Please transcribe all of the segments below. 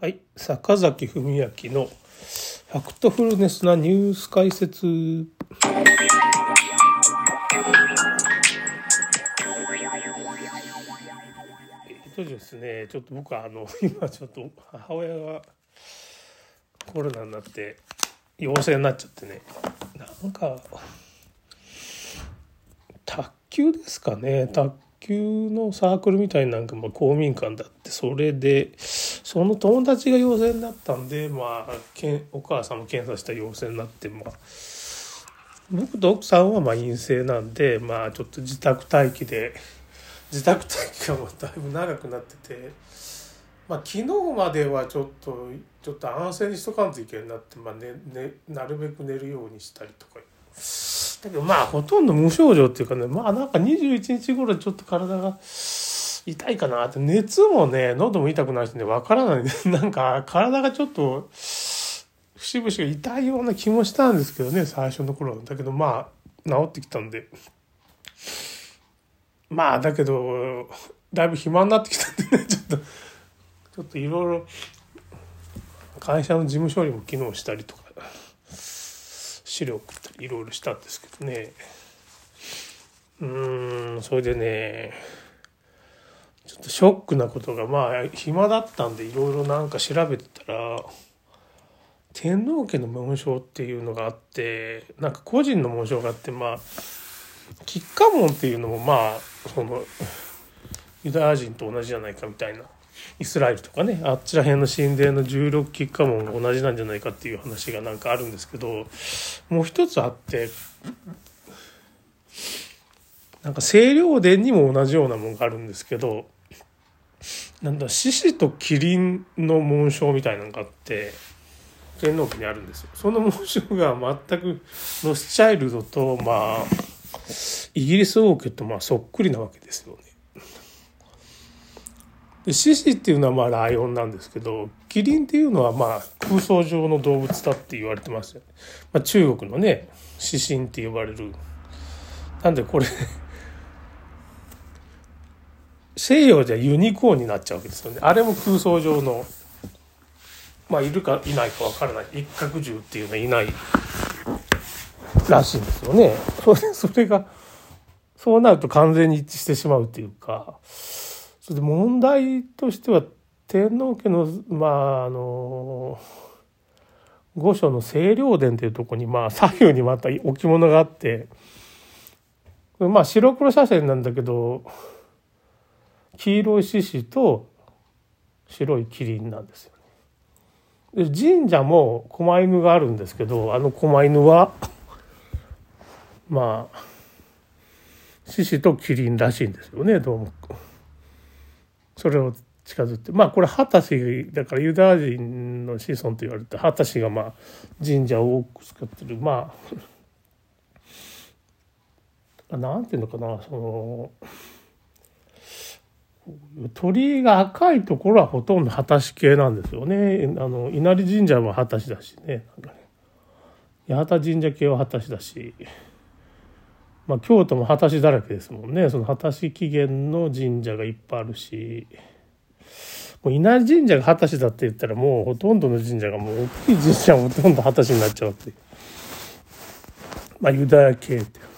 はい、坂崎文明のファクトフルネスなニュース解説。えっとですね、ちょっと僕はあの 今ちょっと母親がコロナになって陽性になっちゃってね、なんか卓球ですかね、卓球のサークルみたいなんかまあ公民館だってそれでその友達が陽性になったんでまあけんお母さんも検査した陽性になってまあ僕と奥さんはまあ陰性なんでまあちょっと自宅待機で自宅待機がもうだいぶ長くなってて。まあ、昨日まではちょっとちょっと安静にしとかんといけんなって、まあねね、なるべく寝るようにしたりとかだけどまあほとんど無症状っていうかねまあなんか21日頃ちょっと体が痛いかな？って熱もね喉も痛くないしねわからない。なんか体がちょっと節々が痛いような気もしたんですけどね最初の頃だけど。まあ治ってきたんで。まあだけどだいぶ暇になってきたんでね ちょっとちょっといろいろ会社の事務処理も機能したりとか資料送ったりいろいろしたんですけどね。うんそれでねっとショックなことがまあ暇だったんでいろいろなんか調べてたら天皇家の紋章っていうのがあってなんか個人の紋章があってまあ吉家紋っていうのもまあそのユダヤ人と同じじゃないかみたいなイスラエルとかねあっちら辺の神殿の16吉家紋が同じなんじゃないかっていう話がなんかあるんですけどもう一つあってなんか清涼殿にも同じようなものがあるんですけどなんだ獅子とキリンの紋章みたいなのがあって天皇家にあるんですよ。その紋章が全くロスチャイルドとまあイギリス王家とまあそっくりなわけですよね。で獅子っていうのはまあライオンなんですけどキリンっていうのはまあ空想上の動物だって言われてますよね。まあ、中国のね獅子って呼ばれる。なんでこれ西洋じゃユニコーンになっちゃうわけですよね。あれも空想上のまあいるかいないかわからない一角獣っていうのはいないらしいんですよね。そ れそれがそうなると完全に一致してしまうっていうか。それで問題としては天皇家のまああの御所の清涼殿というとこにまあ左右にまた置物があってまあ白黒写真なんだけど黄色い獅子と白いキリンなんですよね。で神社も狛犬があるんですけどあの狛犬はまあ獅子とキリンらしいんですよねどうも。それを近づってまあこれ畑氏だからユダヤ人の子孫と言われて畑氏がまあ神社を多く作ってるまあ なんていうのかなその鳥居が赤いところはほとんど畑氏系なんですよね。あの稲荷神社も畑氏だしね。なんかね。八幡神社系は畑氏だし。まあ、京都も果たしだらけですもんね。その果たし起源の神社がいっぱいあるし。もう稲荷神社が果たしだって言ったらもうほとんどの神社がもう大きい神社はほとんど果たしになっちゃうってまあユダヤ系って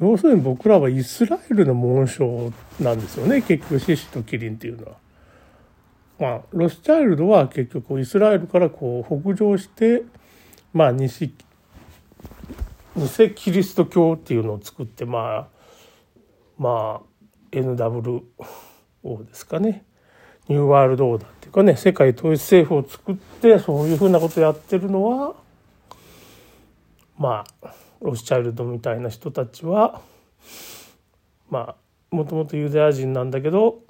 要するに僕らはイスラエルの紋章なんですよね結局獅子とキリンっていうのは。まあロスチャイルドは結局イスラエルからこう北上してまあ西偽キリスト教っていうのを作ってまあまあ NWO ですかねニューワールドオーダーっていうかね世界統一政府を作ってそういうふうなことやってるのはまあロスチャイルドみたいな人たちはまあもともとユダヤ人なんだけど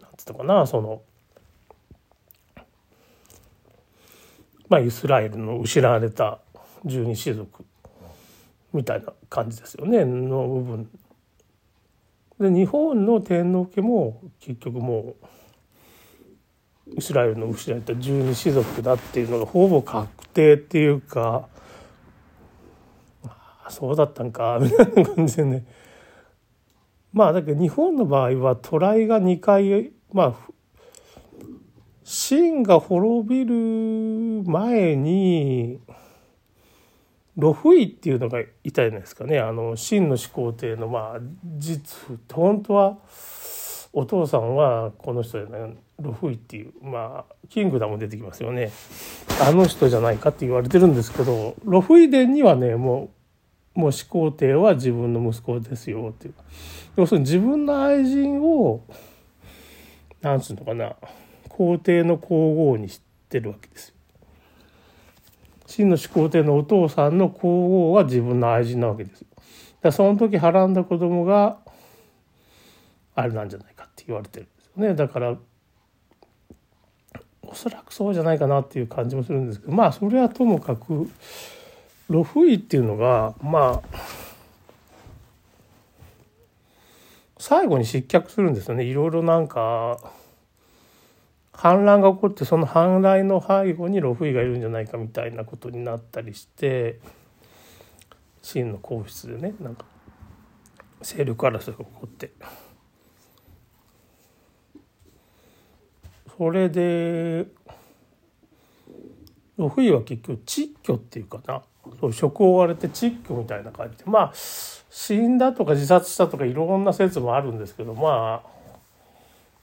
なんつったかなそのまあイスラエルの失われた十二支族みたいな感じですよねの部分。で日本の天皇家も結局もうイスラエルの失われた十二支族だっていうのがほぼ確定っていうかそうだったんか みたいな感じでね。まあだけど日本の場合はトライが2回まあ秦が滅びる前に呂不韋っていうのがいたじゃないですかね。あの秦の始皇帝のまあ実本当はお父さんはこの人じゃない呂不韋っていうまあキングダム出てきますよね。あの人じゃないかって言われてるんですけど呂不韋伝にはねもうもう始皇帝は自分の息子ですよっていう要するに自分の愛人をなんつうのかな皇帝の皇后にしてるわけですよ。真の始皇帝のお父さんの皇后は自分の愛人なわけですよ。だその時はらんだ子供があれなんじゃないかって言われてるんですよね。だからおそらくそうじゃないかなっていう感じもするんですけどまあそれはともかく呂不韋っていうのがまあ最後に失脚するんですよね。いろいろなんか反乱が起こってその反乱の背後に呂不韋がいるんじゃないかみたいなことになったりして秦の皇室でねなんか勢力争いが起こって。それで呂不韋は結局窒居っていうかな。そう職を追われて窒居みたいな感じで。まあ死んだとか自殺したとかいろんな説もあるんですけどまあ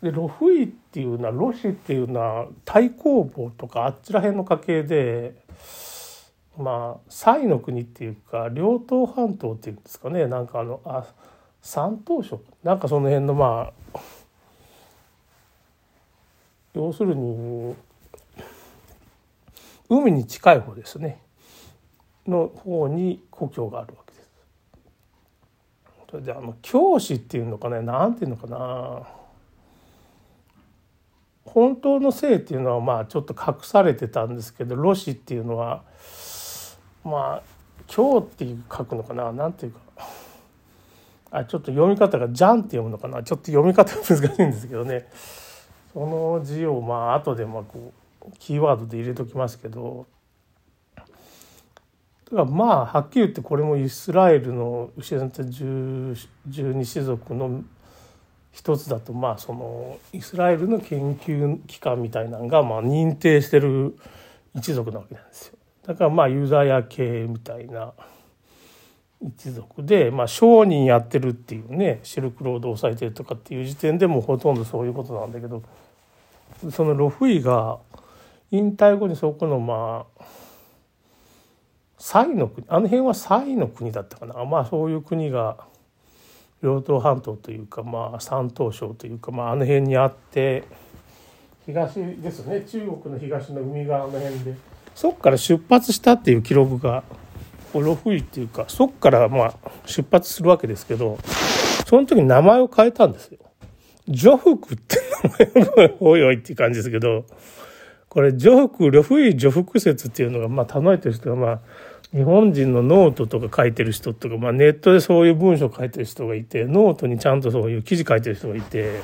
で呂不韋っていうのは呂氏っていうのは太公望とかあっちら辺の家系でまあ西の国っていうか両東半島っていうんですかね。なんかあのあ山東省なんかその辺のまあ要するに海に近い方ですね。の方に故郷があるわけです。それであの教師っていうのかねなんていうのかな。本当の姓っていうのはまあちょっと隠されてたんですけどロシっていうのはまあ今日っていう書くのかななんていうか。あちょっと読み方が「ジャン」って読むのかな。ちょっと読み方が難しいんですけどね。その字をまあ後でまあこうキーワードで入れときますけど。からまあはっきり言ってこれもイスラエルの失われた十二種族の一つだとまあそのイスラエルの研究機関みたいなのがまあ認定してる一族なわけなんですよ。だからまあユダヤ系みたいな一族でまあ商人やってるっていうねシルクロードを抑えてるとかっていう時点でもほとんどそういうことなんだけどそのロフイが引退後にそこのまあサイの国あの辺はサイの国だったかな。まあそういう国が両東半島というかまあ山東省というかまああの辺にあって東ですね。中国の東の海側の辺で。そっから出発したっていう記録がロフイっていうかそっからまあ出発するわけですけどその時に名前を変えたんですよ。ジョフクって名前おいおいっていう感じですけどこれジョフク呂不韋ジョフク説っていうのがまあ唱えてる人がまあ日本人のノートとか書いてる人とか、まあ、ネットでそういう文章書いてる人がいてノートにちゃんとそういう記事書いてる人がいて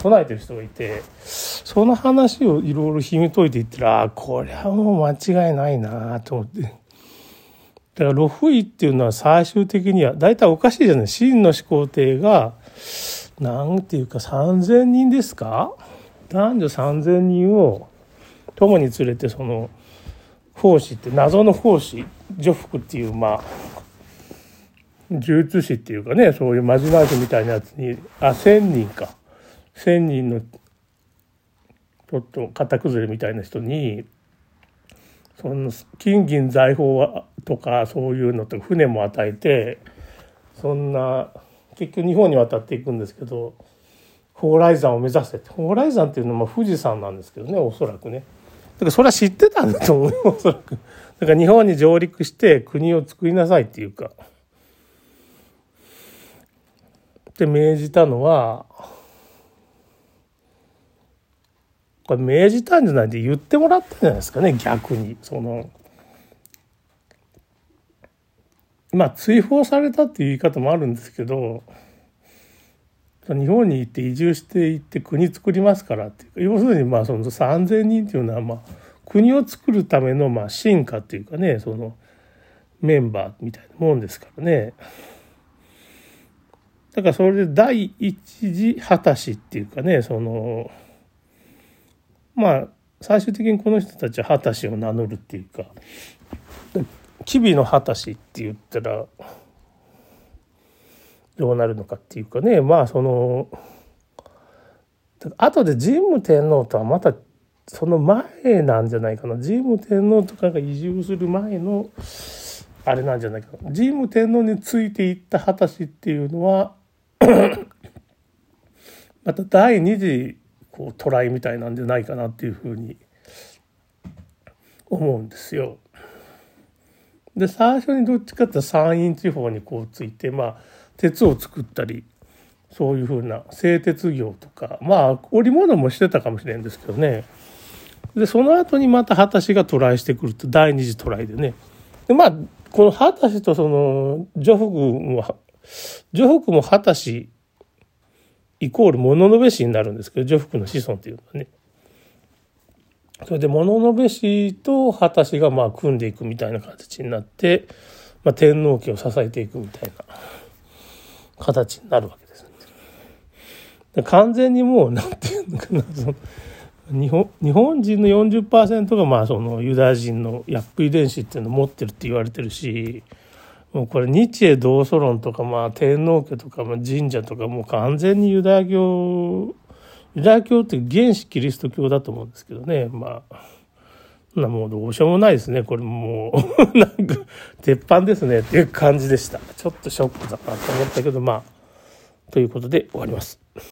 唱えてる人がいてその話をいろいろ紐解いていったらあこれはもう間違いないなと思って。だから呂不韋っていうのは最終的には大体おかしいじゃない秦の始皇帝がなんていうか3,000人ですか？男女3,000人を共に連れてその奉仕って謎の奉仕女服っていうまあ呪術師っていうかねそういうまじないみたいなやつにあ1,000人か1,000人のちょっと型崩れみたいな人にその金銀財宝とかそういうのと船も与えてそんな結局日本に渡っていくんですけど蓬莱山を目指せって蓬莱山っていうのは富士山なんですけどねおそらくね。だからそれは知ってたんだと思うおそらく。だから日本に上陸して国を作りなさいっていうか。って命じたのはこれ命じたんじゃないって言ってもらったんじゃないですかね逆にそのまあ追放されたっていう言い方もあるんですけど日本に行って移住していって国作りますからっていう要するにまあその3,000人っていうのはまあ国を作るためのまあ進化っていうかねそのメンバーみたいなもんですからね。だからそれで第一次果たしっていうかねその。まあ最終的にこの人たちは畑氏を名乗るっていうか吉備の畑氏って言ったらどうなるのかっていうかね。まあその後で神武天皇とはまたその前なんじゃないかな。神武天皇とかが移住する前のあれなんじゃないかな。神武天皇についていった畑氏っていうのは また第二次こうトライみたいなんじゃないかなっていうふうに思うんですよ。で最初にどっちかって山陰地方にこうついてまあ鉄を作ったりそういうふうな製鉄業とかまあ織物もしてたかもしれんですけどね。でその後にまた畑氏がトライしてくると第二次トライでね。でまあこの畑氏とその女福も女福も畑氏イコール物の部氏になるんですけど女福の子孫っていうのはね。それで物の部氏と畑氏がまあ組んでいくみたいな形になって、まあ、天皇家を支えていくみたいな。形になるわけです、完全にもう何て言うのかなその日本日本人の40%がまあそのユダヤ人のヤップ遺伝子っていうのを持ってるって言われてるしもうこれ日英同祖論とかまあ天皇家とかまあ神社とかもう完全にユダヤ教ユダヤ教って原始キリスト教だと思うんですけどね。まあなもうどうしようもないですね。これもうなんか鉄板ですね。っていう感じでした。ちょっとショックだなと思ったけどまあということで終わります。